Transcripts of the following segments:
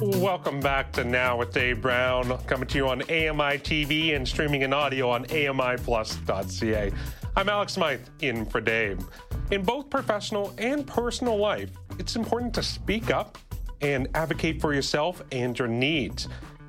Welcome back to Now with Dave Brown, coming to you on AMI TV and streaming in audio on AMIplus.ca. I'm Alex Smythe, in for Dave. In both professional and personal life, it's important to speak up and advocate for yourself and your needs.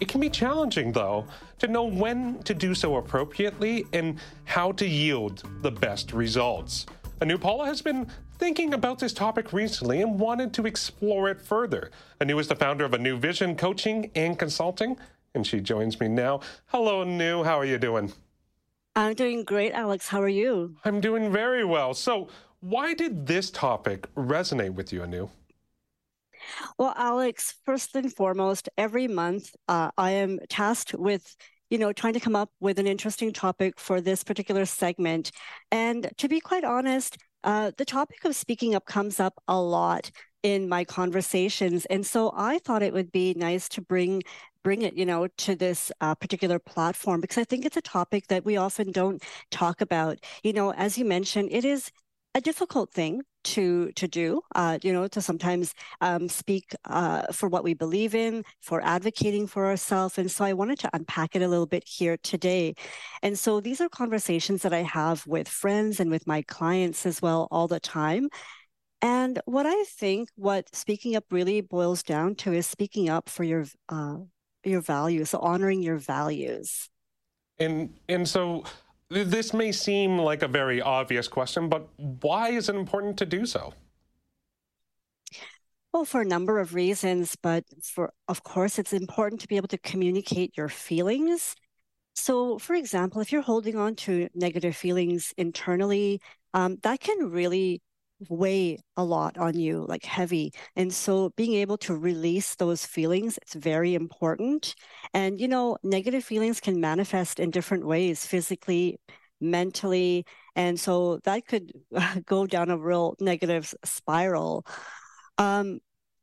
It can be challenging, though, to know when to do so appropriately and how to yield the best results. Anu Pala has been thinking about this topic recently and wanted to explore it further. Anu is the founder of Anu Vision Coaching and Consulting, and she joins me now. Hello, Anu. How are you doing? I'm doing great, Alex. How are you? I'm doing very well. So, why did this topic resonate with you, Anu? Well, Alex, first and foremost, every month uh, I am tasked with you know, trying to come up with an interesting topic for this particular segment. And to be quite honest, uh, the topic of speaking up comes up a lot in my conversations, and so I thought it would be nice to bring bring it, you know, to this uh, particular platform because I think it's a topic that we often don't talk about. You know, as you mentioned, it is a difficult thing to to do uh, you know to sometimes um, speak uh, for what we believe in for advocating for ourselves and so i wanted to unpack it a little bit here today. And so these are conversations that i have with friends and with my clients as well all the time. And what i think what speaking up really boils down to is speaking up for your uh, your values so honoring your values. And and so this may seem like a very obvious question, but why is it important to do so? Well, for a number of reasons, but for of course, it's important to be able to communicate your feelings. So, for example, if you're holding on to negative feelings internally, um, that can really weigh a lot on you, like heavy. And so being able to release those feelings, it's very important. And, you know, negative feelings can manifest in different ways, physically, mentally. And so that could go down a real negative spiral. Um,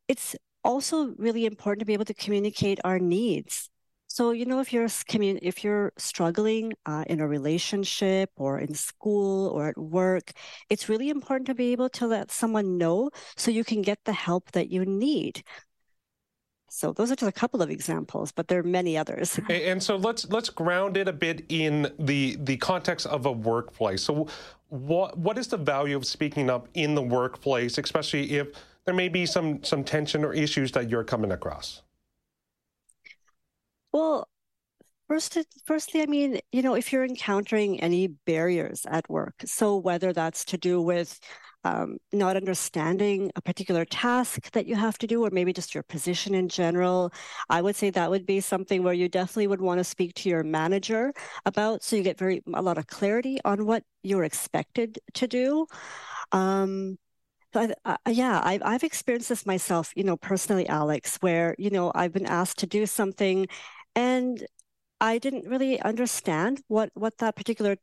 it's also really important to be able to communicate our needs. So you know, if you're if you're struggling uh, in a relationship or in school or at work, it's really important to be able to let someone know so you can get the help that you need. So those are just a couple of examples, but there are many others. And so let's let's ground it a bit in the the context of a workplace. So what what is the value of speaking up in the workplace, especially if there may be some some tension or issues that you're coming across? Well, first, firstly, I mean, you know, if you're encountering any barriers at work, so whether that's to do with um, not understanding a particular task that you have to do, or maybe just your position in general, I would say that would be something where you definitely would want to speak to your manager about, so you get very a lot of clarity on what you're expected to do. Um, yeah, I've, I've experienced this myself, you know, personally, Alex, where, you know, I've been asked to do something and I didn't really understand what what that particular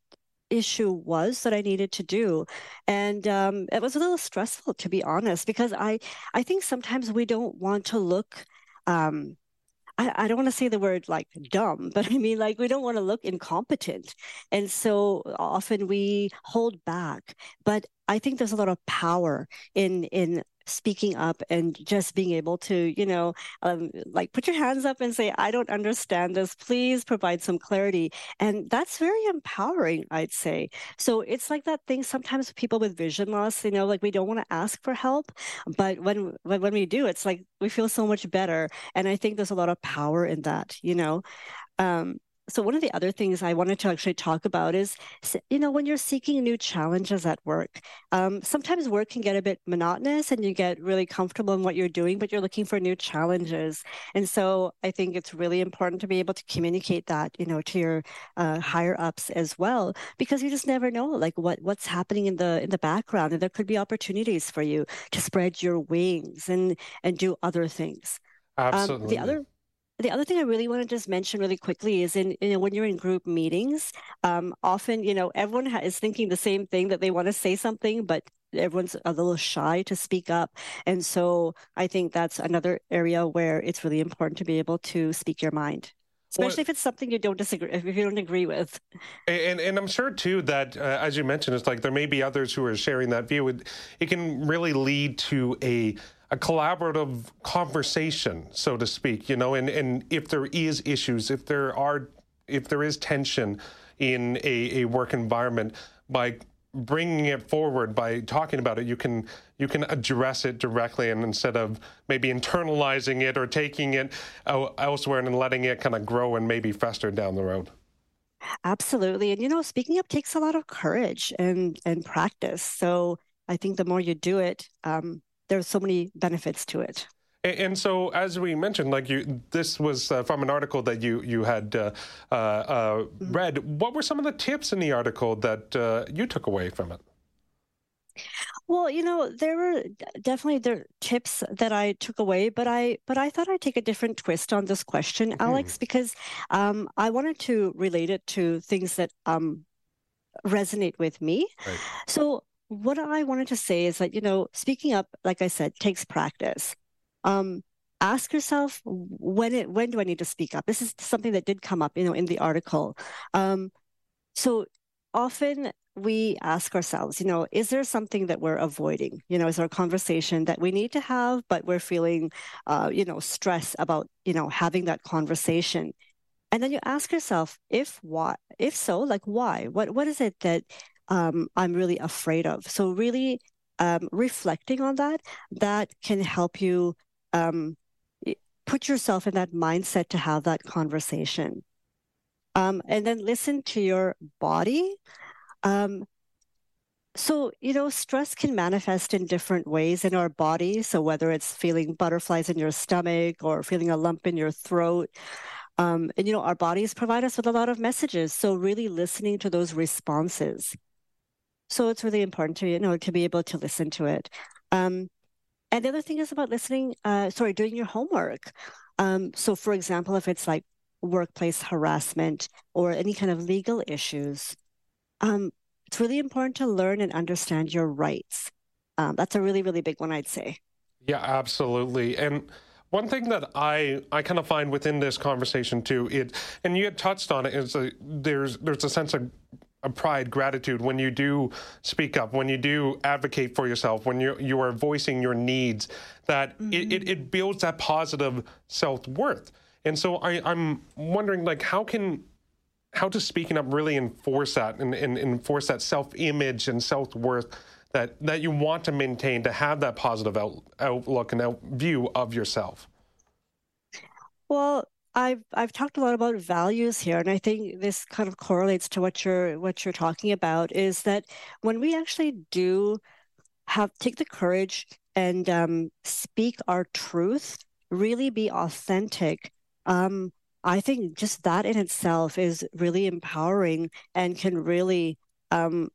issue was that I needed to do, and um, it was a little stressful to be honest because I I think sometimes we don't want to look. Um, I, I don't want to say the word like dumb, but I mean like we don't want to look incompetent, and so often we hold back. But I think there's a lot of power in in speaking up and just being able to, you know, um, like put your hands up and say, I don't understand this. Please provide some clarity. And that's very empowering, I'd say. So it's like that thing sometimes people with vision loss, you know, like we don't want to ask for help. But when, when, when we do, it's like we feel so much better. And I think there's a lot of power in that, you know. Um, so one of the other things I wanted to actually talk about is, you know, when you're seeking new challenges at work, um, sometimes work can get a bit monotonous and you get really comfortable in what you're doing, but you're looking for new challenges. And so I think it's really important to be able to communicate that, you know, to your uh, higher ups as well, because you just never know, like what what's happening in the in the background, and there could be opportunities for you to spread your wings and and do other things. Absolutely. Um, the other the other thing I really want to just mention really quickly is in you know when you're in group meetings, um, often you know everyone ha- is thinking the same thing that they want to say something, but everyone's a little shy to speak up, and so I think that's another area where it's really important to be able to speak your mind especially if it's something you don't disagree if you don't agree with. And and i'm sure too that uh, as you mentioned it's like there may be others who are sharing that view it, it can really lead to a a collaborative conversation, so to speak, you know, and, and if there is issues, if there are, if there is tension in a, a work environment, by bringing it forward, by talking about it, you can you can address it directly, and instead of maybe internalizing it or taking it elsewhere and letting it kind of grow and maybe fester down the road. Absolutely, and you know, speaking up takes a lot of courage and and practice. So I think the more you do it, um, there's so many benefits to it. And so, as we mentioned, like you, this was uh, from an article that you you had uh, uh, mm-hmm. read. What were some of the tips in the article that uh, you took away from it? Well, you know, there were definitely there tips that I took away, but I but I thought I'd take a different twist on this question, mm-hmm. Alex, because um, I wanted to relate it to things that um, resonate with me. Right. So what I wanted to say is that, you know, speaking up, like I said, takes practice. Um, ask yourself when it when do I need to speak up? This is something that did come up, you know, in the article. Um, so often we ask ourselves, you know, is there something that we're avoiding? You know, is there a conversation that we need to have, but we're feeling, uh, you know, stress about, you know, having that conversation? And then you ask yourself, if why, if so, like why? What what is it that um, I'm really afraid of. So really um, reflecting on that, that can help you um, put yourself in that mindset to have that conversation. Um, and then listen to your body. Um, so, you know, stress can manifest in different ways in our body. So, whether it's feeling butterflies in your stomach or feeling a lump in your throat, um, and, you know, our bodies provide us with a lot of messages. So, really listening to those responses. So it's really important to you know to be able to listen to it. Um, and the other thing is about listening. Uh, sorry, doing your homework. Um, so, for example, if it's like workplace harassment or any kind of legal issues, um, it's really important to learn and understand your rights. Um, that's a really, really big one, I'd say. Yeah, absolutely. And one thing that I, I kind of find within this conversation too, it and you had touched on it, is a, there's there's a sense of pride, gratitude when you do speak up, when you do advocate for yourself, when you you are voicing your needs, that mm-hmm. it, it, it, builds that positive self worth. And so I, I'm wondering, like, how can how does speaking up really enforce that and, and enforce that self image and self worth that that you want to maintain to have that positive out, outlook and out view of yourself? Well, I've I've talked a lot about values here, and I think this kind of correlates to what you're what you're talking about. Is that when we actually do have take the courage and um, speak our truth, really be authentic. Um, I think just that in itself is really empowering and can really, um,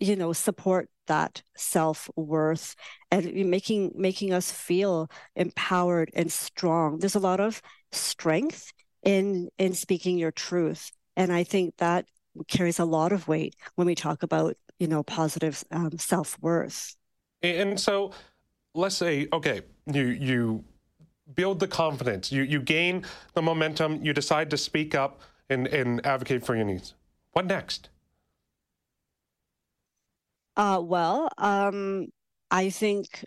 you know, support that self-worth and making making us feel empowered and strong there's a lot of strength in in speaking your truth. And i think that carries a lot of weight when we talk about you know positive um, self-worth. And so let's say okay you you build the confidence. You you gain the momentum. You decide to speak up and and advocate for your needs. What next? Uh, well, um, I think,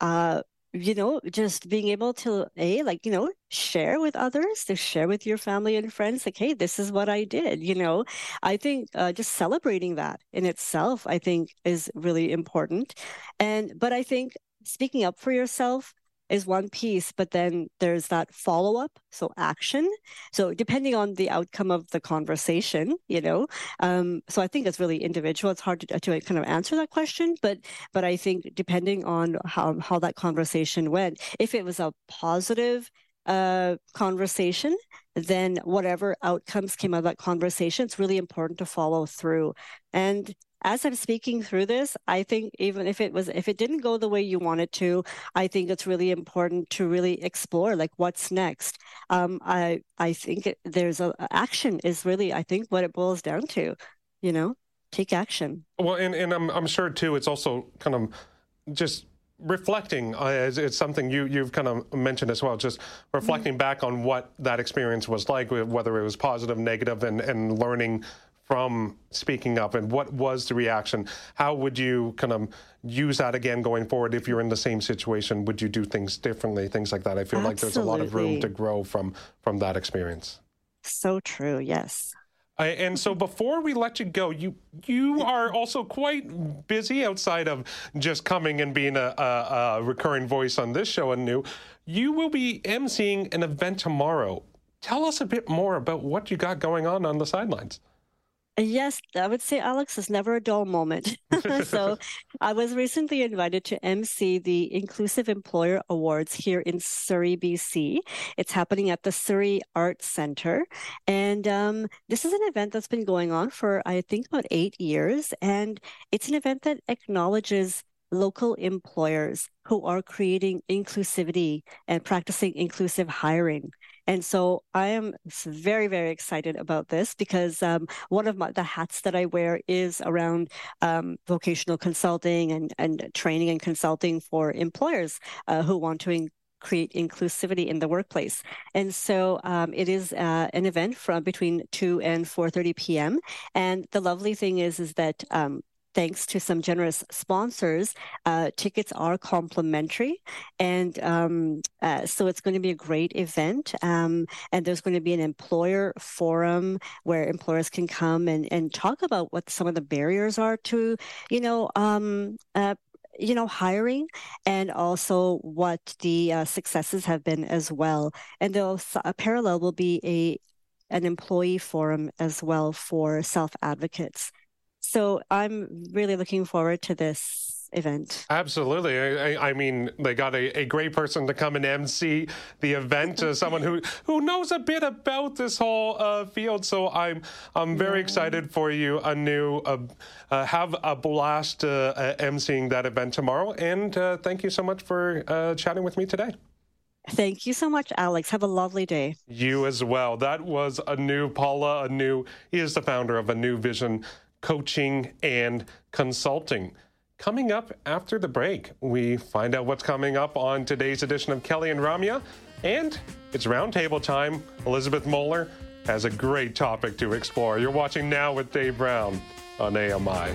uh, you know, just being able to a like you know share with others, to share with your family and friends, like, hey, this is what I did. You know, I think uh, just celebrating that in itself, I think, is really important. And but I think speaking up for yourself is one piece, but then there's that follow up, so action. So depending on the outcome of the conversation, you know, um, so I think it's really individual. It's hard to, to kind of answer that question, but but I think depending on how how that conversation went, if it was a positive uh, conversation, then whatever outcomes came out of that conversation, it's really important to follow through. And as I'm speaking through this, I think even if it was if it didn't go the way you wanted to, I think it's really important to really explore like what's next. Um, I I think it, there's a action is really I think what it boils down to, you know, take action. Well, and and I'm I'm sure too. It's also kind of just reflecting uh, it's something you you've kind of mentioned as well just reflecting mm-hmm. back on what that experience was like whether it was positive negative and and learning from speaking up and what was the reaction? How would you kind of use that again going forward if you're in the same situation? Would you do things differently? Things like that. I feel Absolutely. like there's a lot of room to grow from from that experience. So true. Yes. And so before we let you go, you you are also quite busy outside of just coming and being a, a, a recurring voice on this show Anu. You will be emceeing an event tomorrow. Tell us a bit more about what you got going on on the sidelines. Yes, I would say Alex is never a dull moment. so I was recently invited to MC the Inclusive Employer Awards here in Surrey, BC. It's happening at the Surrey Arts Center. And um, this is an event that's been going on for, I think, about eight years. And it's an event that acknowledges local employers who are creating inclusivity and practicing inclusive hiring. And so I am very, very excited about this because um, one of my, the hats that I wear is around um, vocational consulting and, and training and consulting for employers uh, who want to in- create inclusivity in the workplace. And so um, it is uh, an event from between 2 and 4.30 p.m. And the lovely thing is, is that um, thanks to some generous sponsors, uh, tickets are complimentary. And um, uh, so it's going to be a great event. Um, and there's going to be an employer forum where employers can come and, and talk about what some of the barriers are to, you know, um, uh, you know, hiring and also what the uh, successes have been as well. And though a parallel will be a an employee forum as well for self advocates. So I'm really looking forward to this event. Absolutely. I, I, mean, they got a, a, great person to come and MC the event, uh, someone who, who knows a bit about this whole uh, field. So I'm I'm very yeah. excited for you, Anu. Uh, uh, have a blast uh, uh, MCing that event tomorrow. And thank you so much for chatting with me today. Thank you so much, Alex. Have a lovely day. You as well. That was Anu Pala. Anu he is the founder of A New Vision coaching, and consulting. Coming up after the break, we find out what's coming up on today's edition of Kelly and Ramya. And it's roundtable time. Elizabeth Moeller has a great topic to explore. You're watching now with Dave Brown on AMI.